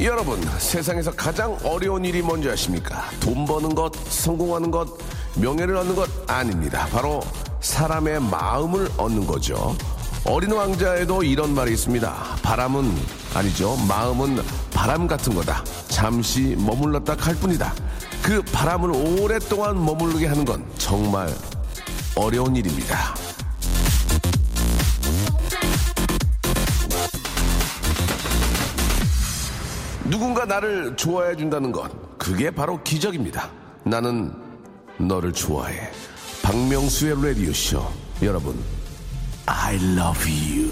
여러분, 세상에서 가장 어려운 일이 뭔지 아십니까? 돈 버는 것, 성공하는 것, 명예를 얻는 것 아닙니다. 바로 사람의 마음을 얻는 거죠. 어린 왕자에도 이런 말이 있습니다. 바람은 아니죠. 마음은 바람 같은 거다. 잠시 머물렀다 갈 뿐이다. 그 바람을 오랫동안 머무르게 하는 건 정말 어려운 일입니다. 누군가 나를 좋아해 준다는 것, 그게 바로 기적입니다. 나는 너를 좋아해. 박명수의 라디오쇼. 여러분, I love you.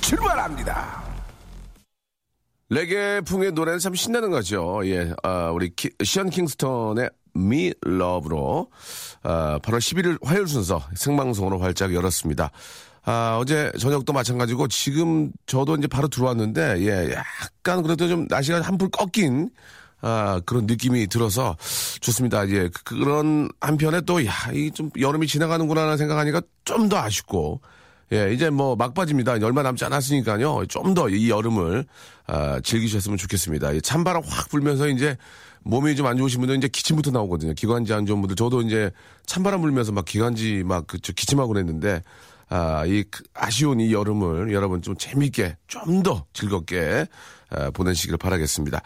출발합니다. 레게풍의 노래는 참 신나는 거죠. 예, 아, 우리 키, 시언 킹스턴의 Me Love로 아, 8월 11일 화요일 순서 생방송으로 활짝 열었습니다. 아, 어제 저녁도 마찬가지고 지금 저도 이제 바로 들어왔는데 예, 약간 그래도 좀 날씨가 한풀 꺾인 아, 그런 느낌이 들어서 좋습니다. 예, 그- 그런 한편에 또, 야, 이 좀 여름이 지나가는구나 하는 생각하니까 좀 더 아쉽고, 예, 이제 뭐 막바지입니다. 얼마 남지 않았으니까요. 좀 더 이 여름을, 아, 즐기셨으면 좋겠습니다. 이 찬바람 확 불면서 이제 몸이 좀 안 좋으신 분들은 이제 기침부터 나오거든요. 기관지 안 좋은 분들. 저도 이제 찬바람 불면서 막 기관지 막 기침하고 그랬는데, 아, 이그 아쉬운 이 여름을 여러분 좀 재밌게, 좀 더 즐겁게, 아, 보내시길 바라겠습니다.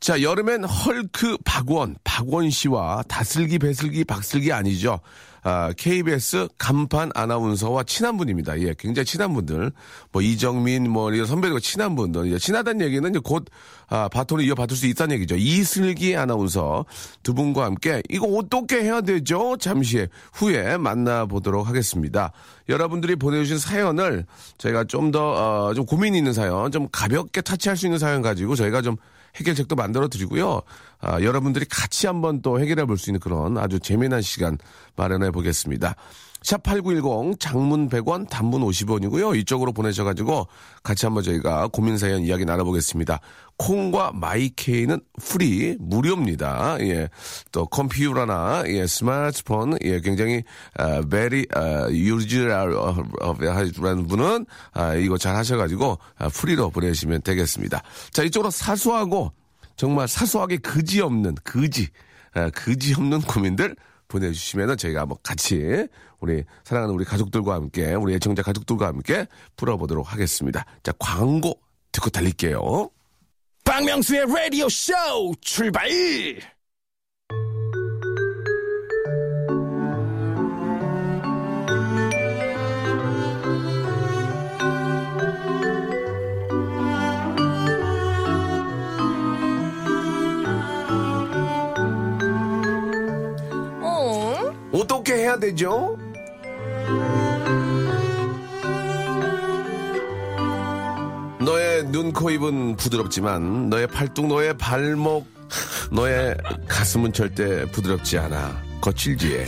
자, 여름엔 헐크 박원, 박원 씨와 다슬기, 배슬기, 박슬기 아니죠. 아, KBS 간판 아나운서와 친한 분입니다. 예, 굉장히 친한 분들. 뭐, 이정민, 뭐, 선배들과 친한 분들. 예, 친하다는 얘기는 이제 곧, 아, 바톤을 이어받을 수 있다는 얘기죠. 이슬기 아나운서 두 분과 함께 이거 어떻게 해야 되죠? 잠시 후에 만나보도록 하겠습니다. 여러분들이 보내주신 사연을 저희가 좀 더, 어, 좀 고민 있는 사연, 좀 가볍게 타치할 수 있는 사연 가지고 저희가 좀 해결책도 만들어 드리고요. 아, 여러분들이 같이 한번 또 해결해 볼 수 있는 그런 아주 재미난 시간 마련해 보겠습니다. 샵8910 장문 100원 단문 50원이고요. 이쪽으로 보내셔가지고 같이 한번 저희가 고민 사연 이야기 나눠보겠습니다. 콩과 마이케이는 free 무료입니다. 예, 또 컴퓨터나 예 스마트폰 예 굉장히 아, very 유즈라는 분은 아, 이거 잘 하셔가지고 아, 프리로 보내시면 되겠습니다. 자 이쪽으로 사소하고 정말 사소하게 그지 없는 그지 아, 그지 없는 고민들 보내주시면은 저희가 한번 같이 우리 사랑하는 우리 가족들과 함께 우리 애청자 가족들과 함께 풀어보도록 하겠습니다. 자 광고 듣고 달릴게요. 박명수의 라디오 쇼 출발! 어? 어떻게 해야 되죠? 너의 눈, 코, 입은 부드럽지만 너의 팔뚝, 너의 발목, 너의 가슴은 절대 부드럽지 않아. 거칠지에.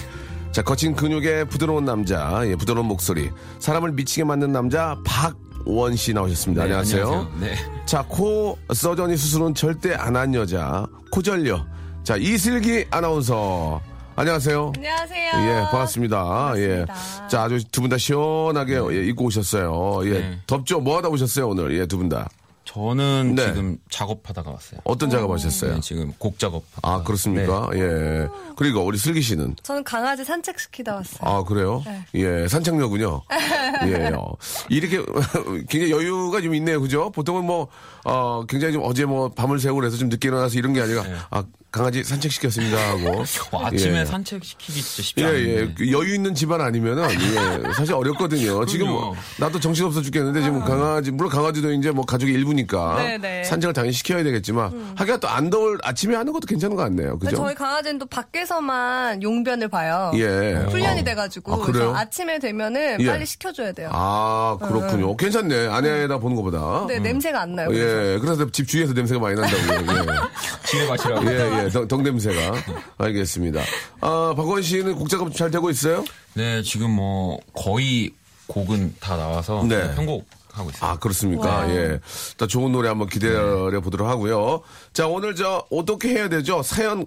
자, 거친 근육의 부드러운 남자, 예, 부드러운 목소리. 사람을 미치게 만든 남자, 박원 씨 나오셨습니다. 안녕하세요. 네. 자, 코 서저니 수술은 절대 안 한 여자. 코절려. 자, 이슬기 아나운서. 안녕하세요. 안녕하세요. 예, 반갑습니다. 예. 반갑습니다. 자, 아주 두 분 다 시원하게 예, 입고 오셨어요. 예. 네. 덥죠? 뭐 하다 오셨어요, 오늘? 예, 두 분 다. 저는 네. 지금 작업하다가 왔어요. 어떤 작업하셨어요? 네, 지금 곡 작업. 아, 그렇습니까? 예. 그리고 우리 슬기 씨는? 저는 강아지 산책 시키다 왔어요. 아, 그래요? 네. 예, 산책로군요. 예. 어. 이렇게 굉장히 여유가 좀 있네요. 그죠? 보통은 뭐, 어, 굉장히 좀 어제 뭐 밤을 새고 그래서 좀 늦게 일어나서 이런 게 아니라, 아, 강아지 산책 시켰습니다 하고. 뭐 아침에 예. 산책 시키기 진짜 쉽지 예, 않은데. 예. 그 여유 있는 집안 아니면은, 예. 사실 어렵거든요. 지금 뭐, 나도 정신 없어 죽겠는데, 지금 강아지, 물론 강아지도 이제 뭐 가족의 일부 입으니까 네네. 산책을 당연히 시켜야 되겠지만 하기가 또 안 더울 아침에 하는 것도 괜찮은 것 같네요. 그죠? 저희 강아지는 또 밖에서만 용변을 봐요. 예. 훈련이 어. 돼가지고 아, 그래요? 아침에 되면은 예. 빨리 시켜줘야 돼요. 아, 그렇군요. 괜찮네. 아내다 보는 것보다. 네, 냄새가 안 나요. 그래서. 예, 그래서 집 주위에서 냄새가 많이 난다고요. 집에 가시라고. 예, 예, 예. 덩, 덩 냄새가. 알겠습니다. 아, 박원 씨는 곡 작업 잘 되고 있어요? 네, 지금 뭐 거의 곡은 다 나와서 네. 편곡 하고 있어요. 아, 그렇습니까? 예. 또 좋은 노래 한번 기다려 보도록 하고요. 자, 오늘 저, 어떻게 해야 되죠? 사연,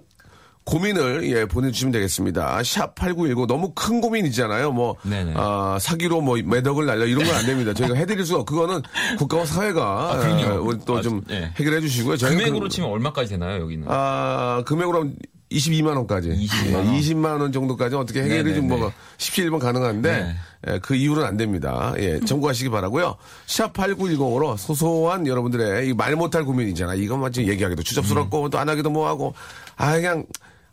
고민을, 예, 보내주시면 되겠습니다. 샵 8910. 너무 큰 고민이잖아요. 뭐. 아, 사기로 뭐, 매덕을 날려 이런 건 안 됩니다. 저희가 해드릴 수가, 그거는 국가와 사회가 아, 그럼요. 또좀 아, 예. 해결해 주시고요. 저희는 금액으로 그- 치면 얼마까지 되나요, 여기는? 아, 금액으로 하면 22만 원까지. 22만 원. 20만 원 정도까지 어떻게 해결이 좀 네네네. 뭐 17번 가능한데 네. 예, 그 이후로는 안 됩니다. 예, 참고하시기 바라고요. 샵 8910으로 소소한 여러분들의 이말 못할 고민이잖아. 이것만 지금 얘기하기도 추접스럽고 또안 하기도 뭐하고 아 그냥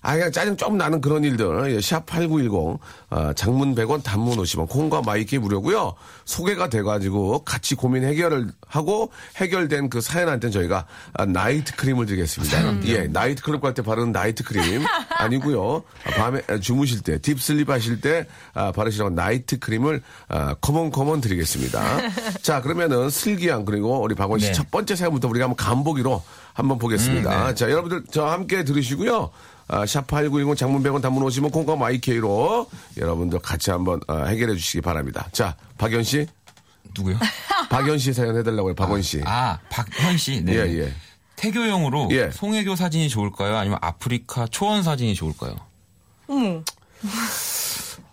아, 그냥 짜증 좀 나는 그런 일들. 예, 샵8910. 아, 장문 100원, 단문 50원. 콩과 마이케이 무료고요 소개가 돼가지고 같이 고민 해결을 하고 해결된 그 사연한테는 저희가 아, 나이트 크림을 드리겠습니다. 예, 나이트 클럽 갈 때 바르는 나이트 크림 아니고요 아, 밤에 아, 주무실 때, deep sleep 하실 때 아, 바르시라고 나이트 크림을 아, come on come on 드리겠습니다. 자, 그러면은 슬기양 그리고 우리 박원 씨 네. 첫 번째 사연부터 우리가 한번 간보기로 한번 보겠습니다. 자, 여러분들 저 함께 들으시고요. 아, 샵8910 장문 100원 단문 오시면 콩과 마이케이로 여러분들 같이 한번 아, 해결해 주시기 바랍니다. 자, 박연 씨. 누구요? 박연 씨 사연 해달라고요, 박원 씨. 아, 박현 씨. 네. 예, 예. 태교용으로 예. 송혜교 사진이 좋을까요? 아니면 아프리카 초원 사진이 좋을까요? 어머.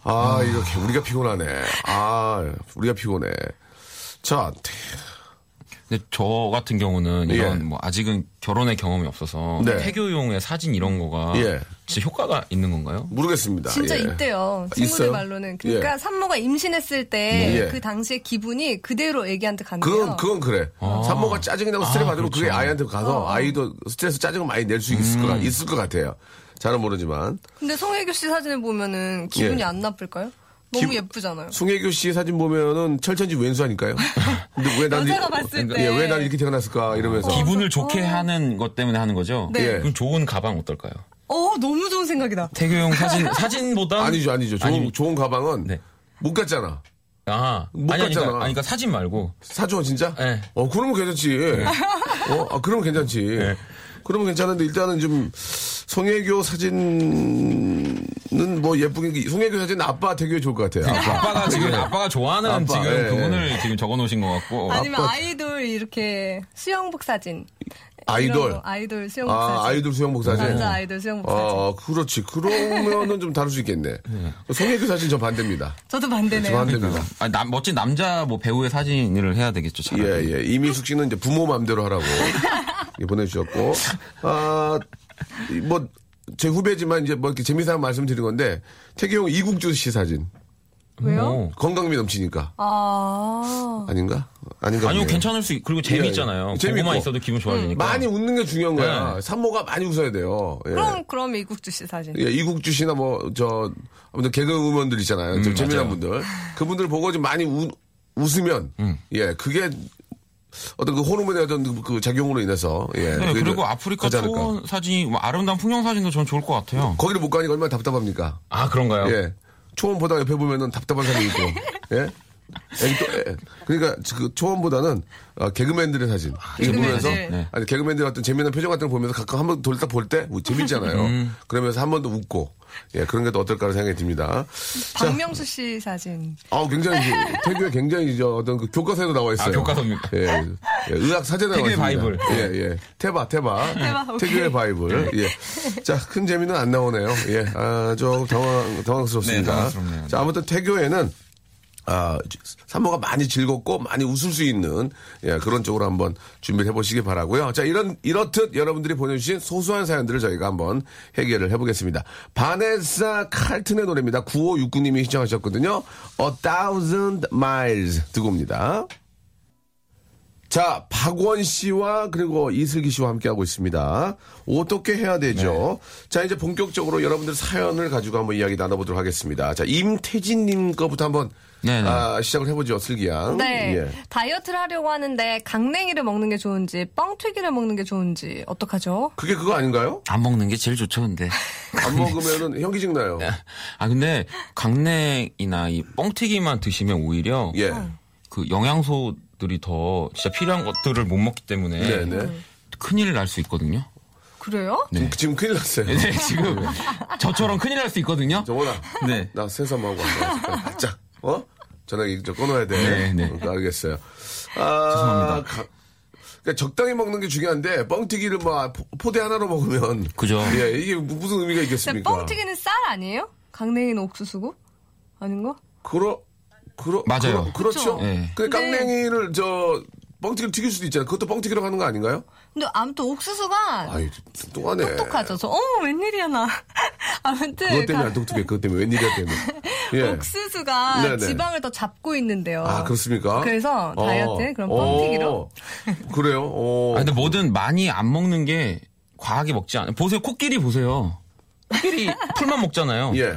아, 이렇게 우리가 피곤하네. 아, 우리가 피곤해. 자, 태- 근데 저 같은 경우는 이런 예. 뭐 아직은 결혼의 경험이 없어서 네. 태교용의 사진 이런 거가 예. 진짜 효과가 있는 건가요? 모르겠습니다. 진짜 예. 있대요. 친구들 있어요? 말로는. 그러니까 예. 산모가 임신했을 때 예. 그 당시의 기분이 그대로 애기한테 간대요. 그건 그건 그래. 아. 산모가 짜증이 나고 스트레스 아, 받으면 그게 그렇죠. 아이한테 가서 아이도 스트레스 짜증을 많이 낼 수 있을 것 있을 것 같아요. 잘은 모르지만 근데 송혜교 씨 사진을 보면은 기분이 예. 안 나쁠까요? 너무 기- 예쁘잖아요. 송혜교 씨 사진 보면은 철천지 왼수 아닐까요? 근데 왜 난, 여자가 봤을 때. 예, 왜난 이렇게 태어났을까 이러면서. 기분을 좋게 하는 것 때문에 하는 거죠? 네. 예. 그럼 좋은 가방 어떨까요? 어, 너무 좋은 생각이다. 태교용 사진, 사진보다? 아니죠, 아니죠. 좋은, 아니, 좋은 가방은 네. 못 갔잖아. 아, 못 아니, 갔잖아. 그러니까, 아니, 그러니까 사진 말고. 사줘, 진짜? 네. 어, 그러면 괜찮지. 어, 아, 그러면 괜찮지. 그러면 괜찮은데 일단은 좀 송혜교 사진 은뭐 예쁘게 송혜교 사진 아빠 되게 좋을 것 같아요. 아빠. 아빠 가 지금, 아빠가 좋아하는 아빠, 지금 예, 그분을 지금 적어 놓으신 것 같고. 아니면 아빠- 아이돌 이렇게 수영복 사진. 아이돌. 아이돌 수영복 아, 사진. 아이돌 수영복 사진. 남자 아이돌 수영복 사진. 아, 그렇지. 그러면은 좀 다를 수 있겠네. 송혜교 사진 저 반대입니다. 저도 반대네요. 저 반대입니다. 아니, 남- 멋진 남자 뭐 배우의 사진을 해야 되겠죠, 차라리. 예, 예. 이미숙 씨는 이제 부모 마음대로 하라고 예, 보내주셨고, 아, 이 뭐, 제 후배지만 이제 뭐 이렇게 재미삼아 말씀드린 건데, 태경 이국주 씨 사진. 왜요? 오. 건강미 넘치니까. 아. 아닌가? 아닌가? 아니요, 보네요. 괜찮을 수, 있, 그리고 재밌잖아요. 예, 재밌고. 보고만 있어도 기분 좋아지니까. 많이 웃는 게 중요한 거야. 네. 산모가 많이 웃어야 돼요. 예. 그럼, 그럼 이국주 씨 사진. 예, 이국주 씨나 뭐, 저, 아무튼 개그우먼들 있잖아요. 좀 음, 재미난 맞아요. 분들. 그분들 보고 좀 많이 우, 웃으면, 음. 예, 그게 어떤 그 호르몬의 어떤 그- 그 작용으로 인해서, 예. 네, 그리고 좀 아프리카. 초원 사진이 뭐 아름다운 풍경 사진도 전 좋을 것 같아요. 거기를 못 가니까 얼마나 답답합니까? 아, 그런가요? 예. 초원보다 옆에 보면은 답답한 사람이 있고, 예? 예. 그러니까 그 초원보다는 어, 개그맨들의 사진. 이거 보면서 개그맨들. 네. 아니 개그맨들 같은 재미있는 표정 같은 거 보면서 가끔 한번 돌다 볼 때 재밌잖아요. 음. 그러면서 한 번 더 웃고 예 그런 게 또 어떨까 생각이 듭니다. 자, 박명수 씨 사진. 아 굉장히 그 태교에 굉장히 저 어떤 그 교과서에도 나와 있어요. 아, 교과서입니까? 예, 예, 의학 사전에 나와 태교의 있습니다. 바이블. 예, 예. 태바, 태바. 태바. 태교의 바이블. 예. 자, 큰 재미는 안 나오네요. 예. 아, 조금 당황, 당황스럽습니다. 네, 당황스럽네요. 자, 아무튼 태교에는 아, 산모가 많이 즐겁고 많이 웃을 수 있는 예, 그런 쪽으로 한번 준비를 해보시기 바라고요. 자, 이런 이렇듯 여러분들이 보내주신 소소한 사연들을 저희가 한번 해결을 해보겠습니다. 바네사 칼튼의 노래입니다. 9569님이 신청하셨거든요. A Thousand Miles 듣고 옵니다. 자, 박원 씨와 그리고 이슬기 씨와 함께하고 있습니다. 어떻게 해야 되죠? 자, 이제 본격적으로 여러분들 사연을 가지고 한번 이야기 나눠보도록 하겠습니다. 자, 임태진님 거부터 한번. 아, 시작을 해보죠, 슬기양. 네. 예. 다이어트를 하려고 하는데 강냉이를 먹는 게 좋은지 뻥튀기를 먹는 게 좋은지 어떡하죠? 그게 그거 아닌가요? 안 먹는 게 제일 좋죠, 근데. 안 먹으면은 현기증 나요. 아, 근데 강냉이나 이 뻥튀기만 드시면 오히려 예. 그 영양소들이 더 진짜 필요한 것들을 못 먹기 때문에 네네. 큰일을 날수 있거든요. 그래요? 지금, 지금 큰일 났어요. 네, 지금 저처럼 큰일 날 수 있거든요. 정원아. 네. 나 세수하고 왔다. 바짝. 어? 전화기 좀 끊어야 돼. 네, 네. 어, 알겠어요. 아, 죄송합니다. 가- 그러니까 적당히 먹는 게 중요한데 뻥튀기를 뭐 포- 포대 하나로 먹으면 그죠. 예, 이게 무슨 의미가 있겠습니까? 뻥튀기는 쌀 아니에요? 강냉이는 옥수수고? 아닌가? 그러 그러 맞아요. 그렇죠 그쵸. 네. 근데 근데- 깡냉이를 저 뻥튀기를 튀길 수도 있잖아요. 그것도 뻥튀기로 하는 거 아닌가요? 근데 아무튼 옥수수가 아이, 똑똑하네. 똑똑하죠. 저, 어머, 웬일이야, 나. 아무튼. 그것 때문에 가- 안 똑똑해. 그것 때문에 웬일이야 때문에. 예. 옥수수가 네네. 지방을 더 잡고 있는데요. 아, 그렇습니까? 그래서 어. 다이어트 그럼 뻥튀기로? 어. 그래요? 어. 아, 근데 뭐든 많이 안 먹는 게 과하게 먹지 않아요. 보세요, 코끼리 보세요. 코끼리 풀만 먹잖아요. 예.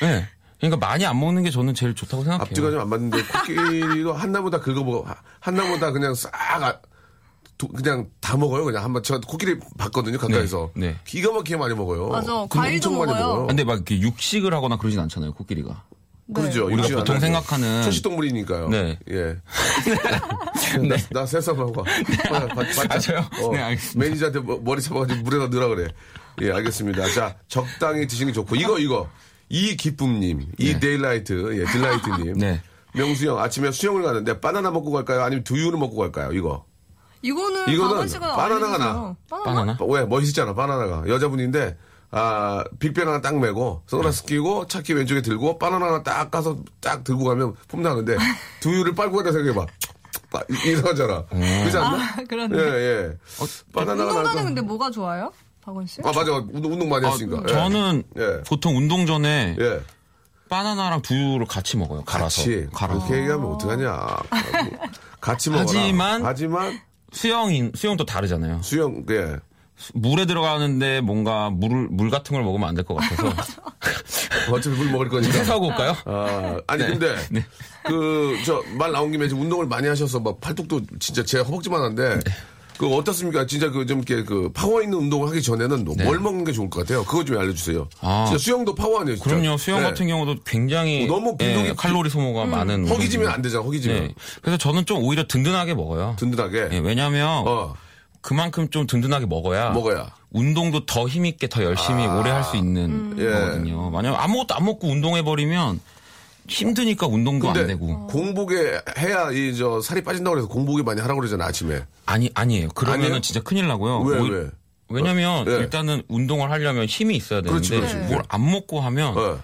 네. 그러니까 많이 안 먹는 게 저는 제일 좋다고 생각해요. 앞뒤가 좀 안 맞는데 코끼리도 한 나무 다 긁어먹어. 한 나무 다 그냥 싹 아- 도- 그냥 다 먹어요. 그냥 한번 저 코끼리 봤거든요. 가까이서. 네, 네. 기가 막히게 많이 먹어요. 맞아. 근데 과일도 엄청 많이 먹어요. 먹어요. 근데 막 이렇게 육식을 하거나 그러진 않잖아요, 코끼리가. 그렇죠. 우리가 보통 하죠. 생각하는 초식동물이니까요. 네. 예. 나, 나 세sam하고 맞아요? 네, 알겠습니다. 매니저한테 뭐- 머리 잡아가지고 물에다 넣으라 그래. 예, 알겠습니다. 자, 적당히 드시는 게 좋고 이거 이거 이 기쁨님, 이 데일라이트, 예, 딜라이트님. 네. 명수 형 아침에 수영을 가는데 바나나 먹고 갈까요? 아니면 두유를 먹고 갈까요? 이거. 이거는 이거는 바나나가. 나. 바나나? 바나나? 왜 멋있잖아 바나나가 여자분인데 아 빅뱅 하나 딱 메고 선글라스 끼고 차키 왼쪽에 들고 바나나 하나 딱 가서 딱 들고 가면 폼 나는데 두유를 빨고 가다 생각해봐 빠- 이상하잖아 그렇지 않나? 아, 그렇네. 예 예. 바나나가 운동자는 나니까 근데 뭐가 좋아요? 박원 씨? 아 맞아 운동, 운동 많이 했으니까 예. 저는 예. 보통 운동 전에 예 바나나랑 두유를 같이 먹어요. 갈아서. 같이 갈아서. 그렇게 얘기하면 어떡하냐 같이 먹어라 하지만- 하지만 수영인 수영도 다르잖아요. 수영 예 물에 들어가는데 뭔가 물, 물 같은 걸 먹으면 안 될 것 같아서. 어차피 물 먹을 거니까 세수하고 올까요? 아, 아니 네. 근데 그저 말 나온 김에 운동을 많이 하셔서 막 팔뚝도 진짜 제 허벅지만 한데 네. 그 어떻습니까? 진짜 그 좀 이렇게 그 파워 있는 운동을 하기 전에는 네. 뭘 먹는 게 좋을 것 같아요? 그거 좀 알려주세요. 아. 진짜 수영도 파워 아니에요? 진짜? 그럼요. 수영 네. 같은 경우도 굉장히 어, 너무 빈도기- 예, 칼로리 소모가 많은. 허기지면. 안 되잖아. 허기지면 네. 그래서 저는 좀 오히려 든든하게 먹어요. 든든하게 예, 왜냐하면 어 그만큼 좀 든든하게 먹어야 먹어야 운동도 더 힘있게 더 열심히 오래 할 수 있는 예. 거거든요. 만약 아무것도 안 먹고 운동해 버리면 힘드니까 운동도 안 근데 되고 공복에 해야 이 저 살이 빠진다고 해서 공복에 많이 하라고 그러잖아 아침에 아니 아니에요. 그러면은 아니에요? 진짜 큰일 나고요. 왜 오히- 왜? 왜냐면 어, 예. 일단은 운동을 하려면 힘이 있어야 되는데 그렇지, 그렇지. 뭘안 먹고 하면 어.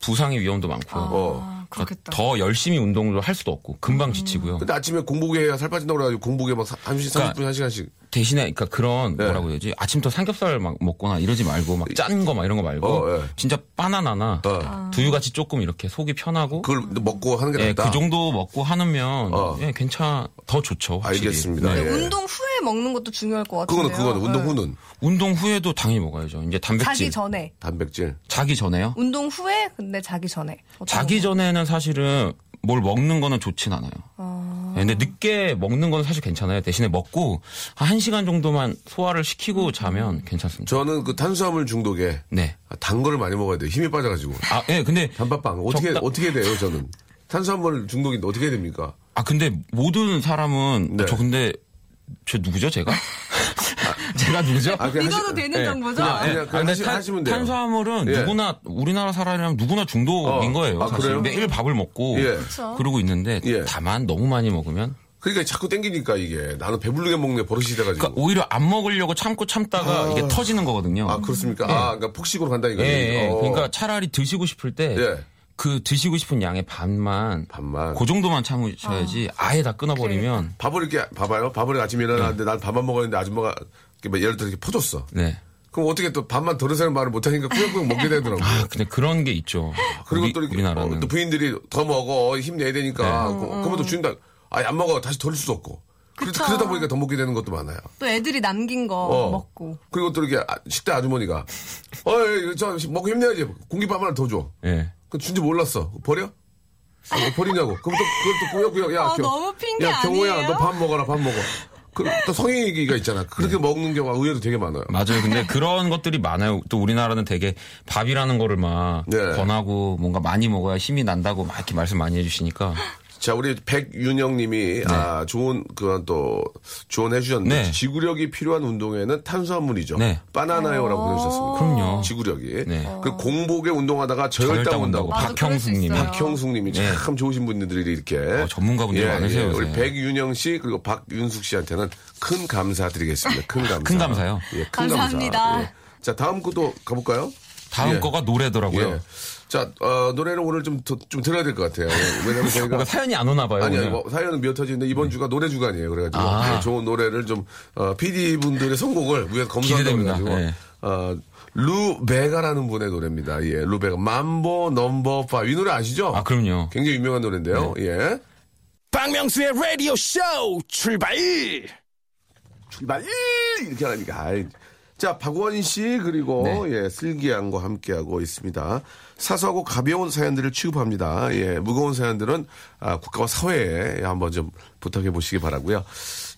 부상의 위험도 많고 어. 아, 그렇겠다. 더 열심히 운동을 할 수도 없고 금방 지치고요. 근데 아침에 공복에 해야 살 빠진다고 그래가지고 공복에 막 1시 30분 그러니까 1시간씩 대신에 그러니까 그런 네. 뭐라고 해야지 아침부터 삼겹살 막 먹거나 이러지 말고 막 짠 거 막 이런 거 말고 어, 예. 진짜 바나나나 어. 두유같이 조금 이렇게 속이 편하고 그걸 먹고 하는 게 예, 낫다. 그 정도 먹고 하면 어. 예, 괜찮 더 좋죠. 확실히. 알겠습니다. 네. 예. 운동 후에 먹는 것도 중요할 것 같은데요. 그거는 그거는 운동 네. 후는 운동 후에도 당연히 먹어야죠. 이제 단백질 자기 전에. 단백질. 자기 전에요. 운동 후에 근데 자기 전에. 자기 거? 전에는 사실은 뭘 먹는 거는 좋진 않아요. 예, 근데 늦게 먹는 건 사실 괜찮아요. 대신에 먹고 한 1시간 정도만 소화를 시키고 자면 괜찮습니다. 저는 그 탄수화물 중독에 네. 단 거를 많이 먹어야 돼요. 힘이 빠져가지고. 아, 예, 근데 단팥빵 어떻게 적당- 어떻게 돼요? 저는 탄수화물 중독인데 어떻게 됩니까? 아 근데 모든 사람은 네. 저 근데 저 누구죠 제가? 제가 누구죠? 아, 믿어도 하시- 되는 예, 정보죠? 그냥- 그냥- 아, 근데 하시- 탄- 하시면 돼요. 탄수화물은 예. 누구나 우리나라 사람이라면 누구나 중독인 어. 거예요. 아, 사실 그래요? 매일 밥을 먹고 예. 그러고 있는데 예. 다만 너무 많이 먹으면 그러니까 자꾸 땡기니까 이게 나는 배부르게 먹는 게 버릇이 돼가지고. 그러니까 오히려 안 먹으려고 참고 참다가 아. 이게 터지는 거거든요. 아 그렇습니까? 아 그러니까 폭식으로 간다 이거. 예, 예. 어. 그러니까 차라리 드시고 싶을 때 예. 그 드시고 싶은 양의 반만 반만. 그 정도만 참으셔야지 아 예 다 끊어버리면 밥을 이렇게 봐봐요. 밥을 아침에 일어났는데 난 밥만 먹었는데 아줌마가 예를 들어 이렇게 퍼줬어. 네. 그럼 어떻게 또 밥만 덜으세요 말을 못하니까 꾸역꾸역 먹게 되더라고요. 아, 근데 그런 게 있죠. 그리고 우리, 또 이렇게 우리나라는 어, 또 부인들이 더 먹어 힘내야 되니까 네. 그, 그러면 또 준다. 아니 안 먹어 다시 덜 수도 없고. 그러, 그쵸. 그러다 보니까 더 먹게 되는 것도 많아요. 또 애들이 남긴 거 어. 먹고. 그리고 또 이렇게 아- 식대 아주머니가 어저 먹고 힘내야지 공깃밥 하나 더 줘. 예. 그 준지 몰랐어. 버려? 어, 버리냐고. 그럼 또, 그걸 또 꾸역꾸역. 야, 아, 겨- 너무 핑계 야, 경호야, 아니에요? 너밥 먹어라, 밥 먹어. 그, 또 성행위기가 있잖아. 그렇게 먹는 경우가 의외로 되게 많아요. 맞아요. 근데 그런 것들이 많아요. 또 우리나라는 되게 밥이라는 거를 막 네. 권하고 뭔가 많이 먹어야 힘이 난다고 막 이렇게 말씀 많이 해주시니까 자, 우리 백윤영 님이, 아, 좋은, 그런 또, 조언해 주셨는데, 네. 지구력이 필요한 운동에는 탄수화물이죠. 네. 바나나요라고 보내주셨습니다. 그럼요. 지구력이. 네. 그 공복에 운동하다가 저혈당 온다고. 맞아, 박형숙님이 있어요. 박형숙 님이 네. 참 좋으신 분들이 이렇게. 어, 전문가분들이 많으세요, 우리 요새. 백윤영 씨, 그리고 박윤숙 씨한테는 큰 감사드리겠습니다. 큰 감사. 큰 감사요? 예, 큰 감사합니다. 감사. 예. 자, 다음 것도 가볼까요? 다음 예. 거가 노래더라고요. 예. 자, 어, 노래를 오늘 좀, 더- 좀 들어야 될 것 같아요. 예. 왜냐면 저희가. 사연이 안 오나 봐요. 아니, 아니. 뭐, 사연은 미어 터지는데 이번 주가 노래 주간이에요. 그래가지고 아. 예, 좋은 노래를 좀, 어, PD 분들의 선곡을 위해서 기대됩니다. 그래가지고, 예. 어, 루베가라는 분의 노래입니다. 예, 루베가. 맘보 넘버 파. 이 노래 아시죠? 아 그럼요. 굉장히 유명한 노래인데요. 네. 예. 박명수의 라디오 쇼 출발! 출발! 이렇게 하니까. 아이. 자, 박원 씨, 그리고, 예, 슬기양과 함께하고 있습니다. 사소하고 가벼운 사연들을 취급합니다. 예, 무거운 사연들은, 아, 국가와 사회에 한번 좀 부탁해 보시기 바라고요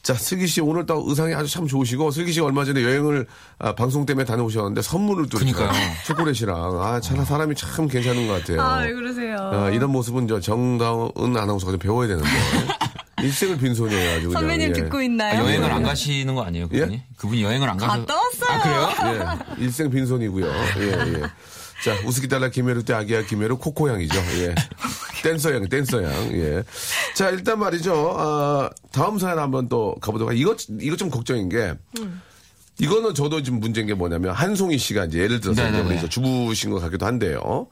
자, 슬기 씨, 오늘 또 의상이 아주 참 좋으시고, 슬기 씨가 얼마 전에 여행을, 아, 방송 때문에 다녀오셨는데, 선물을 또. 이렇게 초콜릿이랑, 아, 참, 사람이 참 괜찮은 것 같아요. 아, 왜 그러세요? 아, 이런 모습은 저 정다은 아나운서가 좀 배워야 되는데. 일생을 빈손이에요, 아주. 그냥. 선배님 예. 듣고 아, 있나요? 여행을 안 가시는 거 아니에요, 그분이? 예? 그분이 여행을 안 가서 갔다 왔어요. 아 그래요? 예, 일생 빈손이고요. 예, 예. 자, 우스키달라 김해루 때 아기야 김해루 코코양이죠. 예. 댄서양, 댄서양. 예. 자, 일단 말이죠. 아, 다음 사연 한번 또 가보도록 하 이거, 이거 좀 걱정인 게. 이거는 저도 지금 문제인 게 뭐냐면 한송이 씨가 이제 예를 들어서 이제 네네네. 우리 저 주부신 것 같기도 한데요.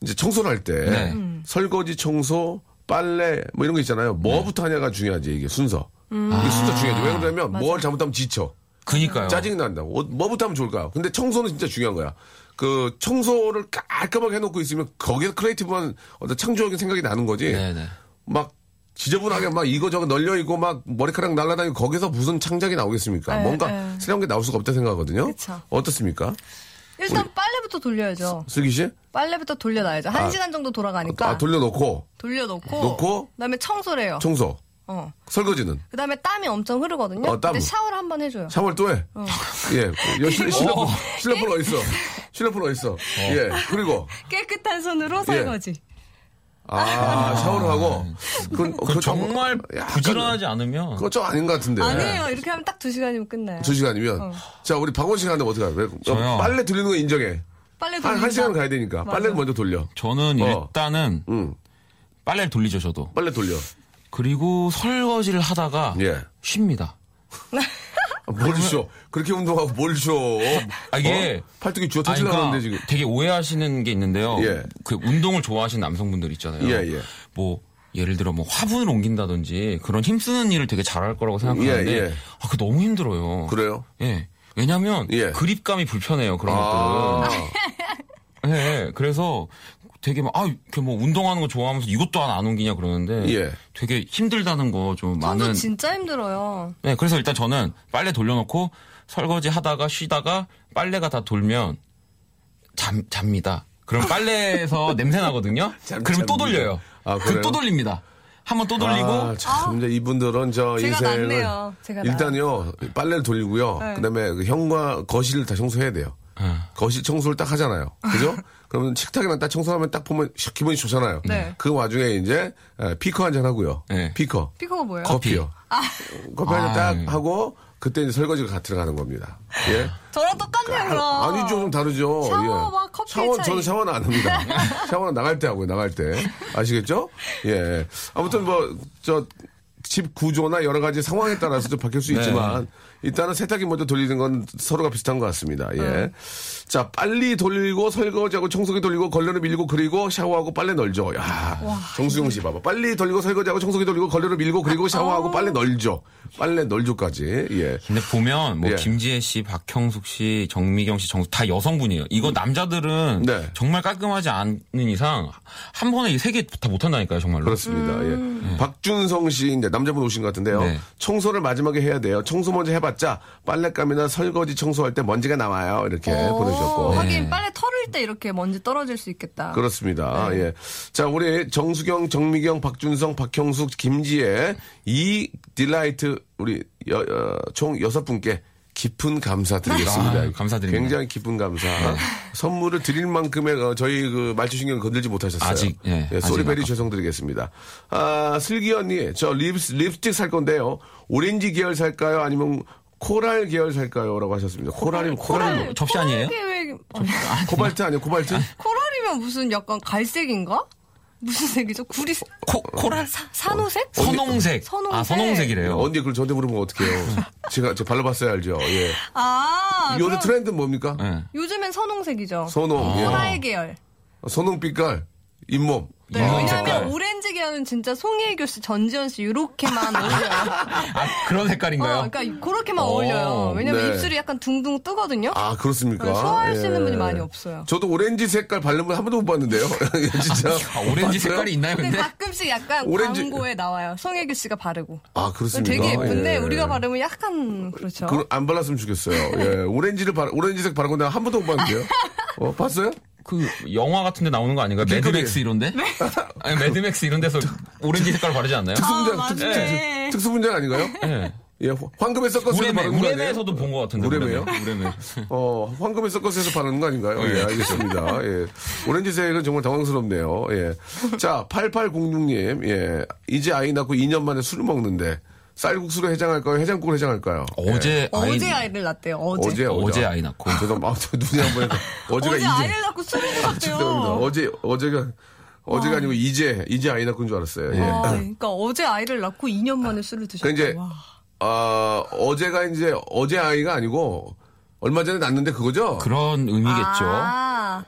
이제 청소를 할때 네. 설거지, 청소, 빨래 뭐 이런 거 있잖아요. 뭐부터 하냐가 중요하지 이게 순서. 이게 순서 중요하지. 왜 그러냐면 뭘 잘못하면 지쳐. 그니까요. 짜증이 난다. 어, 뭐부터 하면 좋을까요? 근데 청소는 진짜 중요한 거야. 그 청소를 깔끔하게 해놓고 있으면 거기에 creative한 어떤 창조적인 생각이 나는 거지. 네네. 막 지저분하게 막 이거저거 널려 있고 막 머리카락 날라다니고 거기서 무슨 창작이 나오겠습니까? 네, 뭔가 네. 새로운 게 나올 수가 없다 생각하거든요. 그쵸. 어떻습니까? 일단 빨래부터 돌려야죠. 슬기 씨? 빨래부터 돌려놔야죠. 한 아. 시간 정도 돌아가니까. 아, 돌려놓고 돌려놓고. 놓고? 그다음에 청소를 해요. 청소, 어. 설거지는 그다음에 땀이 엄청 흐르거든요. 어, 땀. 근데 샤워를 한 번 해줘요. 샤워를 또 해. 예. 여, 실, 실내폰, 실내폰 어딨어? 실내폰 어딨어? 예. 그리고 깨끗한 손으로 설거지. 아, 샤워를 하고. 그건, 그 정말 약간- 부지런하지 않으면 그거 좀 아닌 것 같은데. 아니에요. 이렇게 하면 딱 두 시간이면 끝나요. 두 시간이면. 자, 우리 박원 씨가 하는데 어떻게 할까요? 저요? 빨래 돌리는 거 인정해. 빨래 한, 돌린다. 한 시간 가야 되니까. 맞아. 빨래를 먼저 돌려. 저는 어. 일단은 응. 빨래를 돌리죠, 저도. 빨래 돌려. 그리고 설거지를 하다가 예. 쉽니다. 아, 뭘 쉬어. 그렇게 운동하고 뭘 쉬어. 아, 이게- 어? 팔뚝이 터지려고 그러니까 하는데 지금. 되게 오해하시는 게 있는데요. 예. 그 운동을 좋아하시는 남성분들 있잖아요. 예, 예. 뭐 예를 들어 뭐 화분을 옮긴다든지 그런 힘쓰는 일을 되게 잘할 거라고 생각하는데 예, 예. 아, 그 너무 힘들어요. 그래요? 예. 왜냐면 예. 그립감이 불편해요. 그런 아. 것들은. 예. 그래서 되게 막, 아, 이렇게 뭐 운동하는 거 좋아하면서 이것도 안, 안 옮기냐 그러는데. 예. 되게 힘들다는 거 좀 많은. 진짜 힘들어요. 네, 그래서 일단 저는 빨래 돌려놓고 설거지 하다가 쉬다가 빨래가 다 돌면 잠, 잡니다. 그럼 빨래에서 냄새 나거든요? 잠- 그러면 또 잡니다. 돌려요. 아, 그럼? 또 돌립니다. 한번 또 돌리고. 아, 참, 이제 이분들은 저 제가 인생을 일단요 빨래를 돌리고요. 네. 그다음에 그 형과 거실을 다 청소해야 돼요. 아. 거실 청소를 딱 하잖아요. 그죠? 그러면 식탁이랑 딱 청소하면 딱 보면 샥 기분이 좋잖아요. 네. 그 와중에 이제 에, 피커 한 잔 하고요. 네. 피커. 피커가 뭐예요? 커피요. 커피 한 잔딱 아. 하고 그때 이제 설거지가 다 들어가는 겁니다. 예. 저랑 똑같네요, 그럼. 아니죠, 좀 다르죠. 샤워와 예. 커피의 샤워, 차이. 저는 샤워는 안 합니다. 샤워는 나갈 때 하고요, 나갈 때. 아시겠죠? 예. 아무튼 뭐, 저, 집 구조나 여러 가지 상황에 따라서 좀 바뀔 수 네. 있지만, 일단은 세탁기 먼저 돌리는 건 서로가 비슷한 것 같습니다. 예. 자, 빨리 돌리고, 설거지하고, 청소기 돌리고, 걸레를 밀고, 그리고 샤워하고, 빨래 널죠. 야 정수영 씨 봐봐. 빨리 돌리고, 설거지하고, 청소기 돌리고, 걸레를 밀고, 그리고 샤워하고, 빨래 널죠. 빨래 널죠까지. 예. 근데 보면 뭐 예. 김지혜 씨, 박형숙 씨, 정미경 씨, 정, 다 여성분이에요. 이거 남자들은 네. 정말 깔끔하지 않는 이상 한 번에 이 세 개 다 못한다니까요, 정말로. 그렇습니다. 음. 예. 박준성 씨, 이제 남자분 오신 것 같은데요. 네. 청소를 마지막에 해야 돼요. 청소 먼저 해봤자 빨랫감이나 설거지 청소할 때 먼지가 나와요. 이렇게 보내주셨고. 어, 네. 하긴 빨래 털을 때 이렇게 먼지 떨어질 수 있겠다. 그렇습니다. 예. 자, 우리 정수경, 정미경, 박준성, 박형숙, 김지혜, 이 딜라이트 우리 여, 어, 총 여섯 분께 깊은 감사 드리겠습니다. 아, 감사드립니다. 굉장히 깊은 감사. 선물을 드릴 만큼의 어, 저희 그 말초신경 건들지 못하셨어요. 아직, 예, 아직 소리베리 죄송드리겠습니다. 아, 슬기 언니, 저 립, 립스틱 살 건데요. 오렌지 계열 살까요? 아니면 coral 계열 살까요? 라고 하셨습니다. coral이면 coral이 뭐, 접시 아니에요? 계획- 코발트 아니에요? 코발트? coral이면 무슨 약간 갈색인가? 무슨 색이죠? 구리 코, 코랄? 사, 산호색? 선홍색. 선홍색. 아, 선홍색이래요. 언니 그걸 저한테 물으면 어떡해요. 제가, 제가 발라봤어야 알죠. 예. 아, 요새 그럼 트렌드는 뭡니까? 네. 요즘엔 선홍색이죠. 선홍. 예. 코랄 계열. 선홍 빛깔. 잇몸. 네, 아, 왜냐하면. 오렌지 계열은 진짜 송혜교 씨, 전지현 씨 이렇게만 어울려요. 아, 그런 색깔인가요? 어, 그러니까 그렇게만 어, 어울려요. 왜냐면 네. 입술이 약간 둥둥 뜨거든요. 아, 그렇습니까? 네, 소화할 수 있는 예. 분이 많이 없어요. 저도 오렌지 색깔 바른 분 한 번도 못 봤는데요. 진짜. 아, 오렌지? 색깔이 있나요, 근데 근데? 가끔씩 약간 오렌지- 광고에 나와요. 송혜교 씨가 바르고. 아, 그렇습니까? 되게 예쁜데 예. 우리가 바르면 약간 그렇죠. 그, 안 발랐으면 좋겠어요. 예. 오렌지를 바, 오렌지색 바른 건 내가 한 번도 못 봤는데요. 어, 봤어요? 그 영화 같은 데 나오는 거 아닌가요? 길거리에. 매드맥스 이런데? 아니, 매드맥스 이런 데서 오렌지 색깔 바르지 않나요? 특수분장, 아, 특수, 맞네. 특수, 특수분장 아닌가요? 예. 예. 섞어서 우레메, 바르는 거 아니에요? 우레메에서도 본 것 같은데. 우레메요? 우레메. 어, 황금에 섞어서 해서 바르는 거 아닌가요? 예, 알겠습니다. 예. 오렌지색은 정말 당황스럽네요. 예. 자, 8806님, 예. 이제 아이 낳고 2년 만에 술을 먹는데, 쌀국수로 해장할까요? 해장국으로 해장할까요? 어제 아이, 어제 아이를 낳대요. 어제. 어제, 어제 아이 낳고. 죄송합니다. 아, 저 눈이 안 보여서. 어제가 어제 이제. 아이를 낳고 술을. 드셨대요. 어제, 어제가, 어제가 아 니고 이제, 이제 아이 낳고 인 줄 알았어요. 예. 아, 그러니까 어제 아이를 낳고 2년 만에 술을 드셨대요. 그 이제. 아, 어제가 이제, 어제 아이가 아니고, 얼마 전에 낳는데 그거죠? 그런 의미겠죠. 아,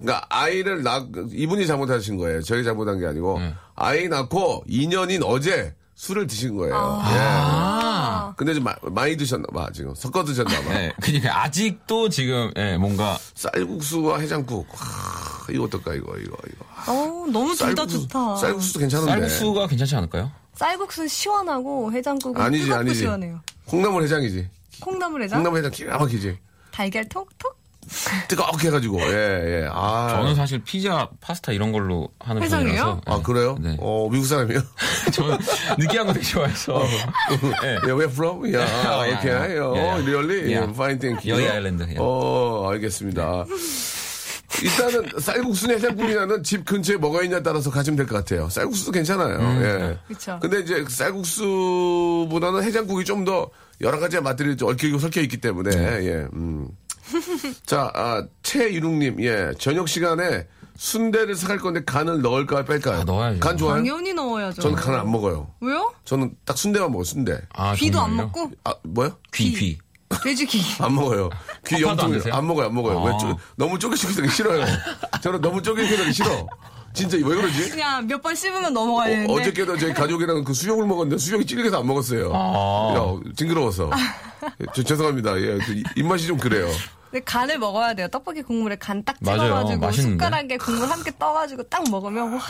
그러니까 아이를 낳 이분이 잘못하신 거예요. 저희 잘못한 게 아니고 네. 아이 낳고 2년인 어제 술을 드신 거예요. 아. 예. 근데 좀 마- 많이 드셨나 봐 지금 섞어 드셨나 봐. 예, 그러니까 아직도 지금 예, 뭔가 쌀국수와 해장국. 와, 이거 어떨까 이거 이거 이거. 어, 너무 둘다 쌀국수, 좋다. 쌀국수도 괜찮은데. 쌀국수가 괜찮지 않을까요? 쌀국수는 시원하고 해장국은 아니지 뜨겁고 아니지. 시원해요. 콩나물 해장이지. 콩나물 해장? 콩나물 해장 기가 막히지. 달걀 톡톡? 뜨겁게 해가지고 예 예. 아. 저는 사실 피자, 파스타 이런 걸로 하는 해장이요? 편이라서. 아 그래요? 네. 어 미국 사람이요? 저는 느끼한 거 되게 좋아해서. 예. Yeah, where from? Yeah, Oh, yeah, okay. yeah. Oh, Yeah, yeah. really? Yeah. Fine, thank you. 여의 아일랜드, yeah. 어, 알겠습니다. 일단은 쌀국수냐 해장국이냐는 집 근처에 뭐가 있냐에 따라서 가시면 될 것 같아요. 쌀국수도 괜찮아요. 예. 그쵸. 근데 이제 쌀국수보다는 해장국이 좀 더 여러 가지 맛들이 좀 얽히고 설켜 있기 때문에 예. 음. 자, 아, 최유룩님, 예, 저녁 시간에 순대를 사갈 건데 간을 넣을까요, 뺄까요? 아, 넣어야죠. 간 좋아요? 당연히 넣어야죠. 저는 간을 안 먹어요. 왜요? 저는 딱 순대만 먹어요, 순대. 아, 귀도 안 정말요? 먹고? 아, 뭐요? 귀, 귀. 돼지 귀. 안 먹어요. 귀 허파도 안? 안 먹어요, 안 먹어요. 왜 아. 쪼, 너무 쪼개시키기 싫어요. 저는 너무 쪼개시키기 싫어. 진짜 왜 그러지? 그냥 몇 번 씹으면 넘어가야 되는데. 어, 저께도 저희 가족이랑 그 수육을 먹었는데 수육이 찔겨서 안 먹었어요. 아. 야, 징그러워서. 저, 죄송합니다. 예, 그 입맛이 좀 그래요. 근데 간을 먹어야 돼요. 떡볶이 국물에 간딱 맞아요. 찍어가지고 맛있는데? 숟가락에 국물 함께 떠가지고 딱 먹으면 와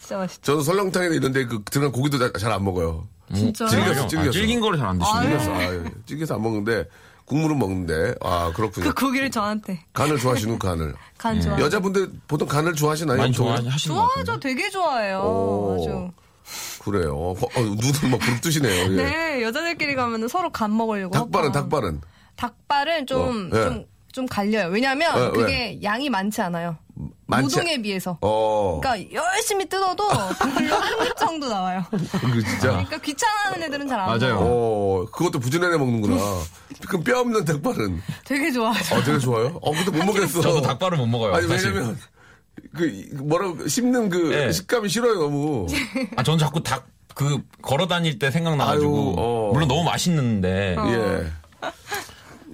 진짜 맛있죠. 저는 설렁탕이나 이런데 그 들어간 고기도 잘 안 먹어요. 진짜요? 질겼어, 아, 질겼어. 질긴 거를 잘 안 드시네요. 찔겨서, 아, 찔겨서 안 먹는데 국물은 먹는데 아 그렇군요. 그 고기를 저한테 간을 좋아하시는 간을. 간 좋아. 여자분들 보통 간을 좋아하시나요? 많이? 좋아하시는 것 같은데. 좋아하죠. 되게 좋아해요. 오. 아주. 그래요. 어, 어, 눈을 막 부릅뜨시네요. 예. 네 여자들끼리 가면 서로 간 먹으려고. 닭발은 하고. 닭발은 닭발은 좀 어, 예. 좀, 좀 갈려요. 왜냐면 어, 그게 양이 많지 않아요. 많지 노동에 비해서. 어. 그러니까 열심히 뜯어도 별로 한입 정도 나와요. 그 진짜. 그러니까 귀찮아하는 애들은 잘 안 맞아요. 어, 그것도 부지런히 먹는구나. 그럼 뼈 없는 닭발은. 되게 좋아하죠. 어, 되게 좋아요? 어, 근데 못 먹겠어. 저도 닭발을 못 먹어요. 아니, 사실. 왜냐면, 그, 이- 뭐라고, 씹는 그 네. 식감이 싫어요, 너무. 아, 저는 자꾸 닭, 그, 걸어 다닐 때 생각나가지고. 아유, 어. 물론 너무 맛있는데. 예.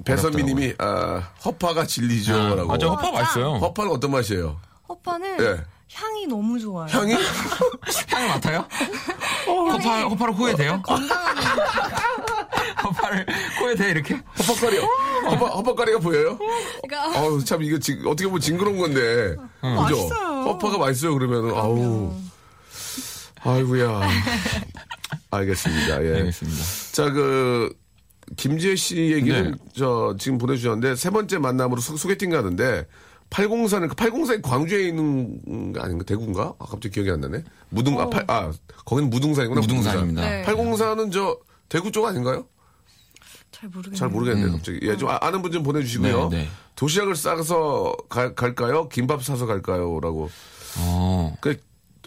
배선미 님이, 아, 허파가 진리죠. 라고. 아, 저 허파 맛있어요. 허파는 어떤 맛이에요? 허파는 예. 향이 너무 좋아요. 향이? 향이 맡아요? 허파, 허파를 코에 대요? 허파를 코에 대 이렇게? 허파거리, 허파, 허파거리가 보여요? 그러니까 아우, 참, 이거 지, 어떻게 보면 징그러운 건데. 그죠? 맛있어요. 허파가 맛있어요, 그러면. 아우. 아이고야. 알겠습니다. 예. 알겠습니다. 자, 그, 김지혜 씨 얘기는 네. 저 지금 보내주셨는데 세 번째 만남으로 소, 소개팅 가는데 804는 그 804이 광주에 있는 거 아닌가? 대구인가? 아, 갑자기 기억이 안 나네. 무등, 아, 팔, 아, 거기는 무등산이구나. 무등산입니다. 네. 804는 저 대구 쪽 아닌가요? 잘 모르겠네요. 잘 모르겠네요, 갑자기. 예, 좀 아- 아는 분 좀 보내주시고요. 네, 네. 도시락을 싸서 가- 갈까요? 김밥 사서 갈까요? 라고. 어. 그,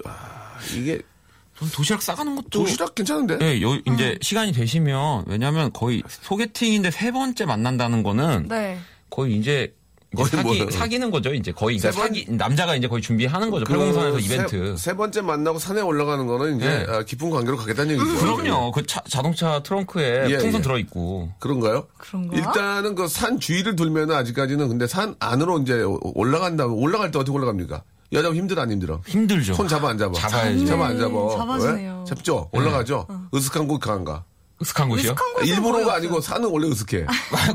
아, 이게 전 도시락 싸가는 것도. 도시락 괜찮은데? 네, 요, 이제 시간이 되시면, 왜냐면 거의 소개팅인데 세 번째 만난다는 거는 네. 거의 이제 이제 거의 사기, 뭐예요? 사귀는 거죠. 이제 거의 그러니까 세 번- 사기, 남자가 이제 거의 준비하는 거죠. 그 팔공산에서 세- 이벤트. 세, 번째 만나고 산에 올라가는 거는 이제 네. 아, 깊은 관계로 가겠다는 얘기죠. 그럼요. 그 차- 자동차 트렁크에 예, 풍선 예. 들어 있고. 그런가요? 그런가? 일단은 그 산 주위를 돌면은 아직까지는 근데 산 안으로 이제 올라간다면 올라갈 때 어떻게 올라갑니까? 여자분 힘들어 안 힘들어? 힘들죠. 손 잡아 안 잡아? 잡아야죠. 잡아 안 잡아? 잡아주네요. 왜? 잡죠? 올라가죠? 으슥한 곳 강한가? 으슥한 곳이요? 뭐였어요? 아니고 산은 원래 으슥해.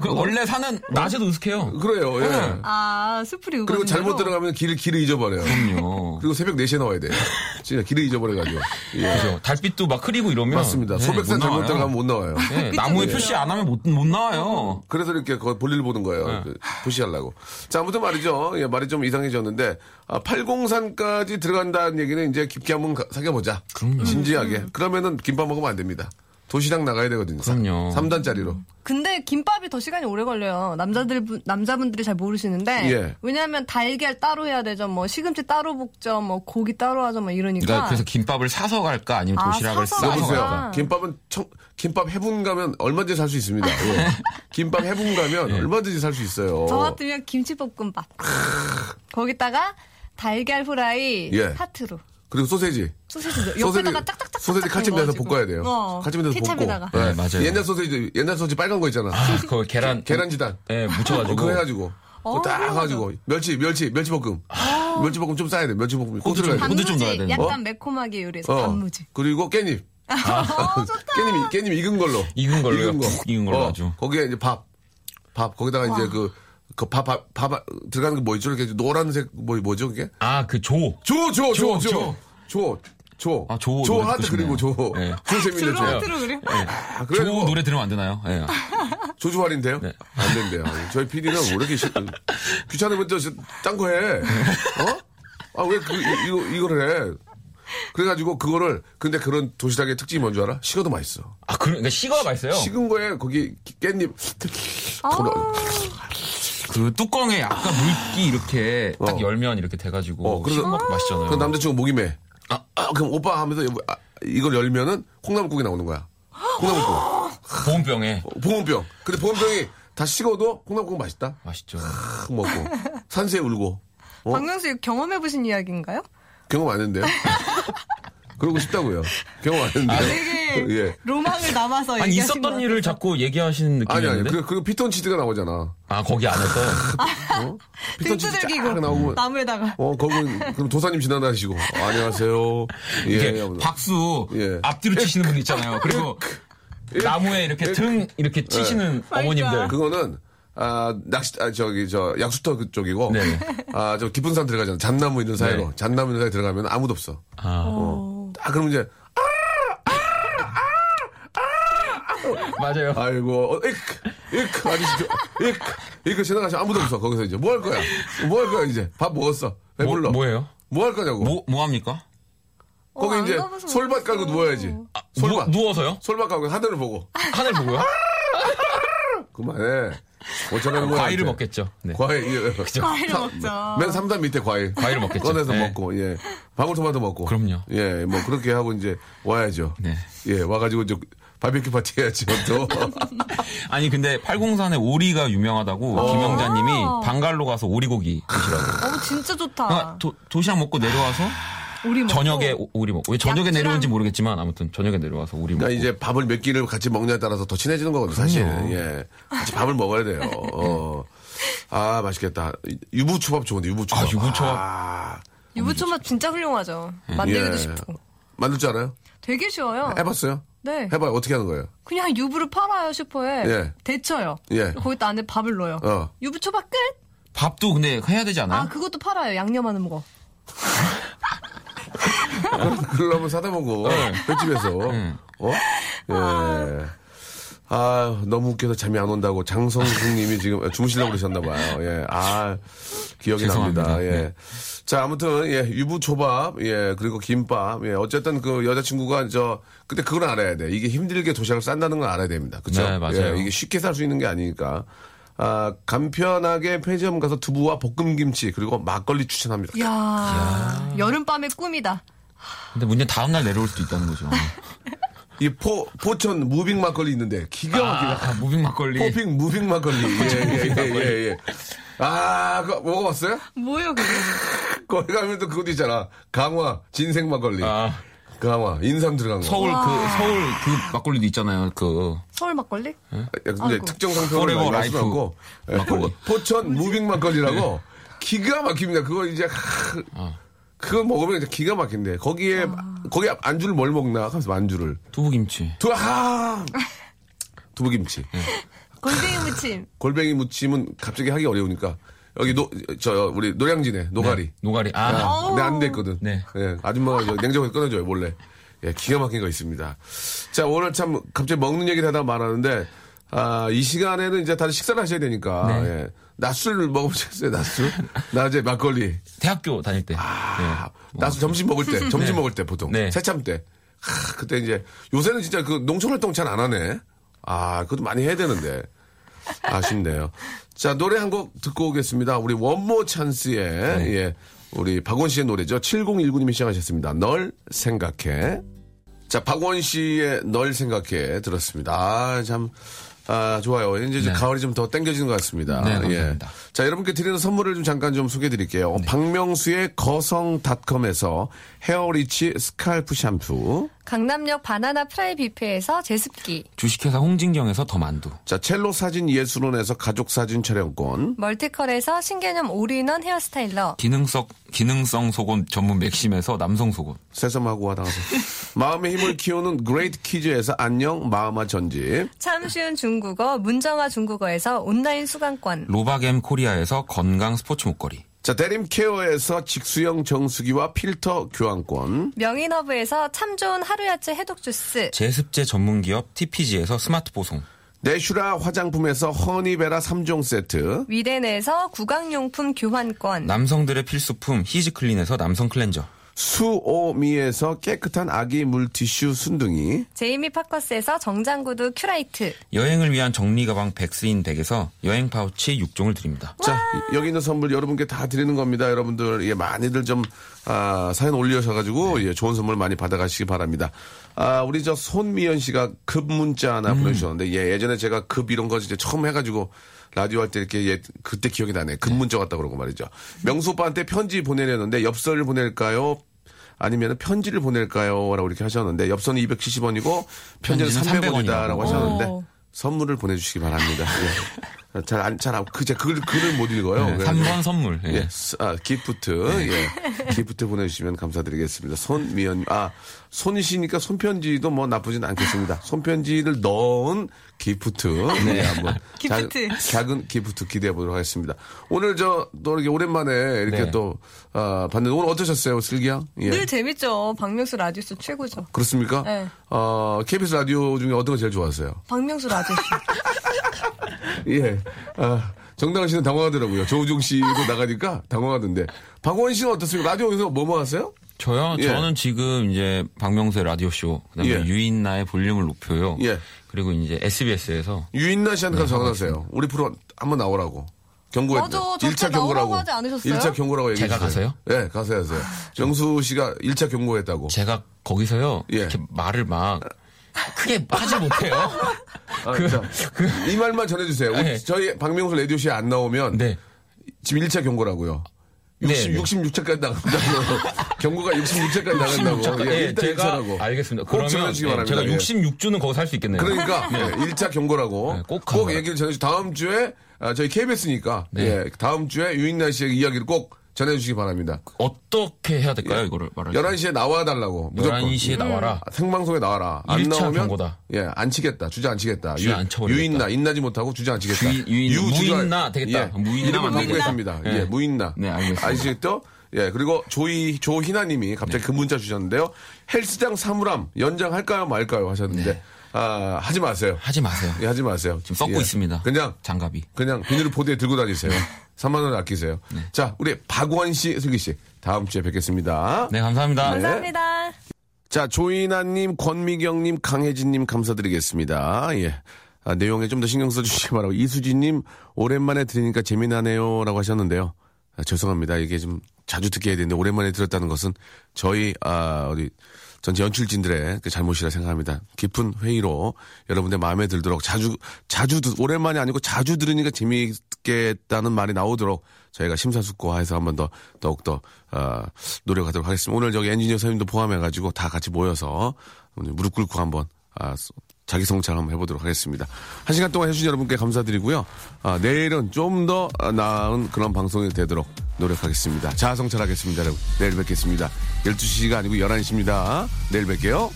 그 원래 사는 낮에도 으슥해요. 그래요, 예. 아, 수풀이 우거진 그리고 잘못 대로? 들어가면 길을, 길을 잊어버려요. 그럼요. 그리고 새벽 4시에 나와야 돼요. 진짜 길을 잊어버려가지고. 예. 그죠. 달빛도 막 흐리고 이러면. 맞습니다. 네, 소백산 못 잘못 나와요. 들어가면 못 나와요. 네, 나무에 표시 안 하면 못, 못 나와요. 그래서 이렇게 그 볼일 보는 거예요. 네. 그 부시하려고. 자, 아무튼 말이죠. 예, 말이 좀 이상해졌는데, 아, 803까지 들어간다는 얘기는 이제 깊게 한번 가- 사귀어보자. 그럼요. 진지하게. 그러면은 김밥 먹으면 안 됩니다. 도시락 나가야 되거든요. 그럼요. 3단짜리로. 근데 김밥이 더 시간이 오래 걸려요. 남자들 분- 남자분들이 잘 모르시는데 예. 왜냐하면 달걀 따로 해야 되죠. 뭐 시금치 따로 볶죠. 뭐 고기 따로 하죠. 뭐 이러니까. 그러니까 그래서 김밥을 사서 갈까 아니면 아, 도시락을 사서 싸서 갈까? 여보세요. 갈까. 아. 김밥은 청, 김밥 해분 가면 얼마든지 살 수 있습니다. 예. 김밥 해분 가면 얼마든지 살 수 있어요. 저 같으면 김치볶음밥. 거기다가 달걀 후라이 예. 하트로. 그리고 소세지. 소시지 옆에다가 짝짝짝 소세지 칼집 내서 볶아야 돼요. 어, 칼집 내서 볶고. 케찹에다가. 예. 네, 맞아요. 옛날 소세지, 옛날 소세지 빨간 거 있잖아. 아, 그 계란. 계란지단. 예, 어, 묻혀가지고. 그거 해가지고. 그거 딱 그거 해가지고. 멸치, 멸치, 멸치볶음. 멸치볶음 좀 싸야 돼. 멸치볶음. 꼭 들어가야 돼. 약간 어? 매콤하게 요리해서 어. 단무지. 그리고 깻잎. 어, 좋다. 깻잎, 깻잎 익은 걸로. 익은 걸로요? 익은 거. 푹 익은 걸로 아주. 거기에 이제 밥. 밥. 거기다가 이제 그, 그 밥, 밥, 밥, 들어가는 게 뭐 있죠? 이렇게 노란색, 뭐, 뭐죠, 그게? 아, 그 조. 조, 조, 조, 조, 조. 조. 조. 아, 조 조 하트 그리고 조. 싶네요. 조 재밌네, 조. 드로마트로 그래요? 아, 조 그래가지고 노래 들으면 안 되나요? 예. 조주활인데요? 네. 안 된대요. 저희 PD는 왜 이렇게 시- 귀찮으면 딴거 해. 어? 아, 왜 그, 이- 이거, 이거를 해. 그래가지고 그거를, 근데 그런 도시락의 특징이 뭔 줄 알아? 식어도 맛있어. 아, 그, 그러니까 식어야 맛있어요. 식은 거에 거기 깻잎. 돌아- 그 뚜껑에 약간 물기 이렇게 딱 어. 열면 이렇게 돼가지고 어, 그래서- 맛있잖아요. 그 남자친구 목이 매. 아, 아, 그럼 오빠 하면서 아, 이걸 열면은 콩나물국이 나오는 거야. 콩나물국. 보온병에 어, 보온병. 근데 보온병이 다 식어도 콩나물국 맛있다. 맛있죠. 탁 먹고. 산새 울고. 어? 박명수 이거 경험해 보신 이야기인가요? 경험 안 했는데요? 그러고 싶다고요. 경험 안 했는데. 되게 예. 로망을 남아서 아니 있었던 일을. 자꾸 얘기하시는 아니, 아니. 느낌이었는데. 그, 그 피톤치드가 나오잖아. 아 거기 안에서 어? 등 피톤치드 쫙 나오고. 나무에다가 어, 거기, 그럼 도사님 지나다니시고. 안녕하세요. 예. 박수 예. 앞뒤로 치시는 분 있잖아요. 그리고 나무에 이렇게 등 이렇게 치시는 어머님들. 그거는 아 낚시 아 저기 저 약수터 그쪽이고. 아저 깊은 산 들어가잖아 잣나무 있는 사이로 네. 잣나무 있는 사이 들어가면 아무도 없어 아, 어. 딱 그러면 이제 맞아요. 아이고 어, 이크 이크 아저씨 저- 이크 이크 지나가시 아무도 없어 거기서 이제 뭐 할 거야 뭐 할 거야 이제 밥 먹었어 배불러 뭐, 뭐예요? 뭐 할 거냐고 뭐, 뭐 합니까? 어, 거기 안 이제 솔밭 깔고. 누워야지 아, 솔밭 누워, 누워서요? 솔밭 깔고 하늘을 보고 하늘 보고요? 그만해 어쩌라는 거야 과일을 이제. 먹겠죠. 네. 과일 예. 과일을 먹죠. 맨 3단 밑에 과일. 과일을 먹겠죠. 꺼내서 네. 먹고, 예. 방울토마토 먹고. 그럼요. 예, 뭐 그렇게 하고 이제 와야죠. 네. 예, 와가지고 이제 바비큐 파티 해야죠, 또. 아니 근데 팔공산에 오리가 유명하다고 어. 김영자님이 방갈로 가서 오리고기 드시라고. 어 진짜 좋다. 그러니까 도, 도시락 먹고 내려와서 우리 먹고. 저녁에 오- 오리 먹고 왜 저녁에 약주랑- 내려온지 모르겠지만 아무튼 저녁에 내려와서 오리 먹고. 그러니까 이제 밥을 몇 끼를 같이 먹냐에 따라서 더 친해지는 거거든요, 사실은. 예. 같이 밥을 먹어야 돼요. 어. 아, 맛있겠다. 유부초밥 좋은데, 유부초밥. 아, 유부초밥. 아, 유부초밥 진짜 훌륭하죠. 만들기도 예. 쉽고. 만들 줄 알아요? 되게 쉬워요. 해봤어요? 네. 해봐요. 어떻게 하는 거예요? 그냥 유부를 팔아요 슈퍼에. 예. 데쳐요. 예. 거기다 안에 밥을 넣어요. 어. 유부 초밥 끝. 밥도 근데 해야 되지 않아요? 아 그것도 팔아요. 양념하는 거. 그걸 한번 사다 보고 횟집에서 어? 예. 아 너무 웃겨서 잠이 안 온다고 장성숙 님이 지금 주무시려고 그러셨나 봐요. 예. 아 기억이 죄송합니다. 납니다. 예. 네. 자 아무튼 예 유부 초밥 예 그리고 김밥 예 어쨌든 그 여자친구가 저 근데 그걸 알아야 돼. 이게 힘들게 도시락을 싼다는 걸 알아야 됩니다. 그렇죠? 네, 맞아요. 예, 이게 쉽게 살 수 있는 게 아니니까. 아, 간편하게 편의점 가서 두부와 볶음김치 그리고 막걸리 추천합니다. 야 여름밤의 꿈이다. 근데 문제 다음날 내려올 수도 있다는 거죠. 이 포, 포천 moving 막걸리 있는데 기가 막히다. 아, moving 막걸리. 포핑 moving 막걸리. 예, 예, 예, 예, 예. 아, 그거 먹어봤어요? 뭐요 그게? 거기 가면 또 그것도 있잖아. 강화, ginseng 막걸리. 아, 강화, 인삼 들어간 거. 서울 그 서울 그 막걸리도 있잖아요. 그 서울 막걸리? 야, 근데 아이고. 특정 상표를 말씀하고 예, 막걸리. 포- 포천 moving 막걸리라고 기가 막힙니다. 그거 이제 하, 아. 그거 먹으면 이제 기가 막힌데 거기에 거기 안주를 뭘 먹나 하면서 안주를 두부김치. 두하 두부김치 골뱅이 무침. 골뱅이 무침은 갑자기 하기 어려우니까 여기 노 저 우리 노량진에 노가리 노가리. 아, 아, 근데 안 됐거든. 네. 예, 아줌마가 저 냉장고에 꺼내줘요, 몰래. 예, 기가 막힌 거 있습니다. 자, 오늘 참 갑자기 먹는 얘기를 하다 말하는데, 아, 이 시간에는 이제 다들 식사를 하셔야 되니까, 네. 예. 낮술 먹으셨어요, 낮술? 낮에 막걸리. 대학교 다닐 때. 아, 네. 낮술 점심 먹을 때, 점심 네. 먹을 때 보통. 네. 새참 때. 하, 그때 이제, 요새는 진짜 그 농촌 활동 잘 안 하네. 아, 그것도 많이 해야 되는데. 아쉽네요. 자, 노래 한 곡 듣고 오겠습니다. 우리 원모 찬스의, 예, 우리 박원 씨의 노래죠. 7019님이 시작하셨습니다. 널 생각해. 자, 박원 씨의 널 생각해 들었습니다. 아, 참, 아, 좋아요. 이제 좀 네. 가을이 좀 더 땡겨지는 것 같습니다. 네, 감사합니다. 예. 자, 여러분께 드리는 선물을 좀 잠깐 좀 소개해 드릴게요. 네. 박명수의 거성닷컴에서 헤어리치 스칼프 샴푸. 강남역 바나나 프라이 뷔페에서 제습기. 주식회사 홍진경에서 더 만두. 자, 첼로 사진 예술원에서 가족 사진 촬영권. 멀티컬에서 신개념 all-in-one hair styler. 기능성 기능성 속옷 전문 맥심에서 남성 속옷. 새삼하고 와당서 마음의 힘을 키우는 그레이트 키즈에서 안녕 마음아 전집. 참 쉬운 중국어 문정아 중국어에서 온라인 수강권. 로바겜 코리아에서 건강 스포츠 목걸이. 자, 대림 케어에서 직수형 정수기와 필터 교환권. 명인허브에서 참 좋은 하루야채 해독 주스. 제습제 전문 기업 TPG에서 스마트 보송. 내슈라 화장품에서 허니베라 3종 세트. 위덴에서 구강용품 교환권. 남성들의 필수품 히즈클린에서 남성 클렌저. 수오미에서 깨끗한 아기 물티슈 순둥이. 제이미 파커스에서 정장구두 큐라이트. 여행을 위한 정리 가방 백스인 덱에서 여행 파우치 6종을 드립니다. 자, 여기 있는 선물 여러분께 다 드리는 겁니다. 여러분들, 예, 많이들 좀, 아, 사연 올려셔가지고, 예, 좋은 선물 많이 받아가시기 바랍니다. 아, 우리 저 손미연 씨가 급 문자 하나 보내주셨는데, 예, 예전에 제가 급 이런 거 이제 처음 해가지고, 라디오 할 때 이렇게, 예, 그때 기억이 나네. 급 문자 왔다 그러고 말이죠. 명수 오빠한테 편지 보내려는데, 엽서를 보낼까요? 아니면 편지를 보낼까요? 라고 이렇게 하셨는데, 엽서는 270원이고, 편지는 편지는 300원이다. 라고 300원이라고. 하셨는데, 오. 선물을 보내주시기 바랍니다. 예. 잘, 안, 잘, 안, 그, 제가 글, 글을 못 읽어요. 네, 그래가지고 3번 선물. 예. 예, 스- 아, gift, 예. gift 보내주시면 감사드리겠습니다. 손미연, 아, 손이시니까 손편지도 뭐 나쁘진 않겠습니다. 손편지를 넣은 gift. 네, 한번. gift. 작, 작은 gift 기대해 보도록 하겠습니다. 오늘 저, 또 이렇게 오랜만에 이렇게 네. 또, 아, 봤는데 오늘 어떠셨어요, 슬기야? 예. 늘 재밌죠. 박명수 라디오쇼 최고죠. 그렇습니까? 네. 어, KBS 라디오 중에 어떤 거 제일 좋아하세요? 박명수 라디오쇼. 예. 아, 정다은 씨는 당황하더라고요. 조우중 씨도 나가니까 당황하던데. 박원 씨는 어떻습니까? 라디오에서 뭐뭐 하세요? 저요? 예. 저는 지금 이제 박명수의 라디오쇼, 그다음에 예. 유인나의 볼륨을 높여요. 예. 그리고 이제 SBS에서 유인나 씨한테 가서 네, 전화하세요. 우리 프로 한번 나오라고. 저 1차 때 나오라고 경고라고. 하지 않으셨어요? 1차 경고라고 얘기했어요. 제가 가서요? 네, 가서 하세요. 정수 씨가 1차 경고했다고. 제가 거기서요. 예. 이렇게 말을 막 크게 하지 못해요. 아, 자, 이 말만 전해주세요. 우리 네. 저희 박명수 라디오쇼에 안 나오면 네. 지금 1차 경고라고요. 네, 60, 네. 66차까지 나간다고. 경고가 66차까지 나간다고. 66차. 예, 예, 제가 1차라고. 알겠습니다. 꼭 그러면 전해주시기 예, 바랍니다. 제가 예. 66주는 거기 살수 있겠네요. 그러니까 예, 1차 경고라고 네, 꼭 꼭. 얘기를 전해주시고 다음 주에 아, 저희 KBS니까 네. 예, 다음 주에 유인나 씨의 이야기를 꼭 전해주시기 바랍니다. 어떻게 해야 될까요, 이거를 말할 때? 11시에 나와달라고 무조건 11시에 나와라. 아, 생방송에 나와라. 안 나오면 경고다. 예, 안 치겠다. 주저 안 치겠다. 주저 안 쳐버리겠다. 유인나 인나지 못하고 주저 안 치겠다. 주인- 유인- 유주저- 무인나 되겠다. 예, 무인나만 되겠다. 바꾸겠습니다. 예, 예. 무인나. 네, 알겠습니다. 아시겠죠? 예, 그리고 조이, 조희나님이 갑자기 네. 그 문자 주셨는데요. 헬스장 사물함 연장할까요 말까요 하셨는데, 아, 하지 마세요. 하지 마세요. 예, 하지 마세요. 지금 썩고 예. 있습니다. 그냥, 장갑이. 그냥 비닐 포대에 들고 다니세요. 3만원 아끼세요. 네. 자, 우리 박원 씨, 슬기 씨. 다음 주에 뵙겠습니다. 네, 감사합니다. 감사합니다. 자, 조이나님, 권미경님, 강혜진님 감사드리겠습니다. 예. 아, 내용에 좀 더 신경 써주시기 바라고. 이수진님, 오랜만에 들으니까 재미나네요. 라고 하셨는데요. 아, 죄송합니다. 이게 좀 자주 듣게 해야 되는데, 오랜만에 들었다는 것은 저희, 아, 우리, 전체 연출진들의 그 잘못이라 생각합니다. 깊은 회의로 여러분들 마음에 들도록 자주, 자주, 듣- 오랜만이 아니고 자주 들으니까 재미 있겠다는 말이 나오도록 저희가 심사숙고해서 한번 더, 더욱더, 어, 노력하도록 하겠습니다. 오늘 저기 엔지니어 선생님도 포함해가지고 다 같이 모여서 무릎 꿇고 한번, 아, 자기 성찰 한번 해보도록 하겠습니다. 한 시간 동안 해주신 여러분께 감사드리고요. 아, 내일은 좀 더 나은 그런 방송이 되도록 노력하겠습니다. 자아 성찰하겠습니다. 여러분. 내일 뵙겠습니다. 12시가 아니고 11시입니다. 내일 뵐게요.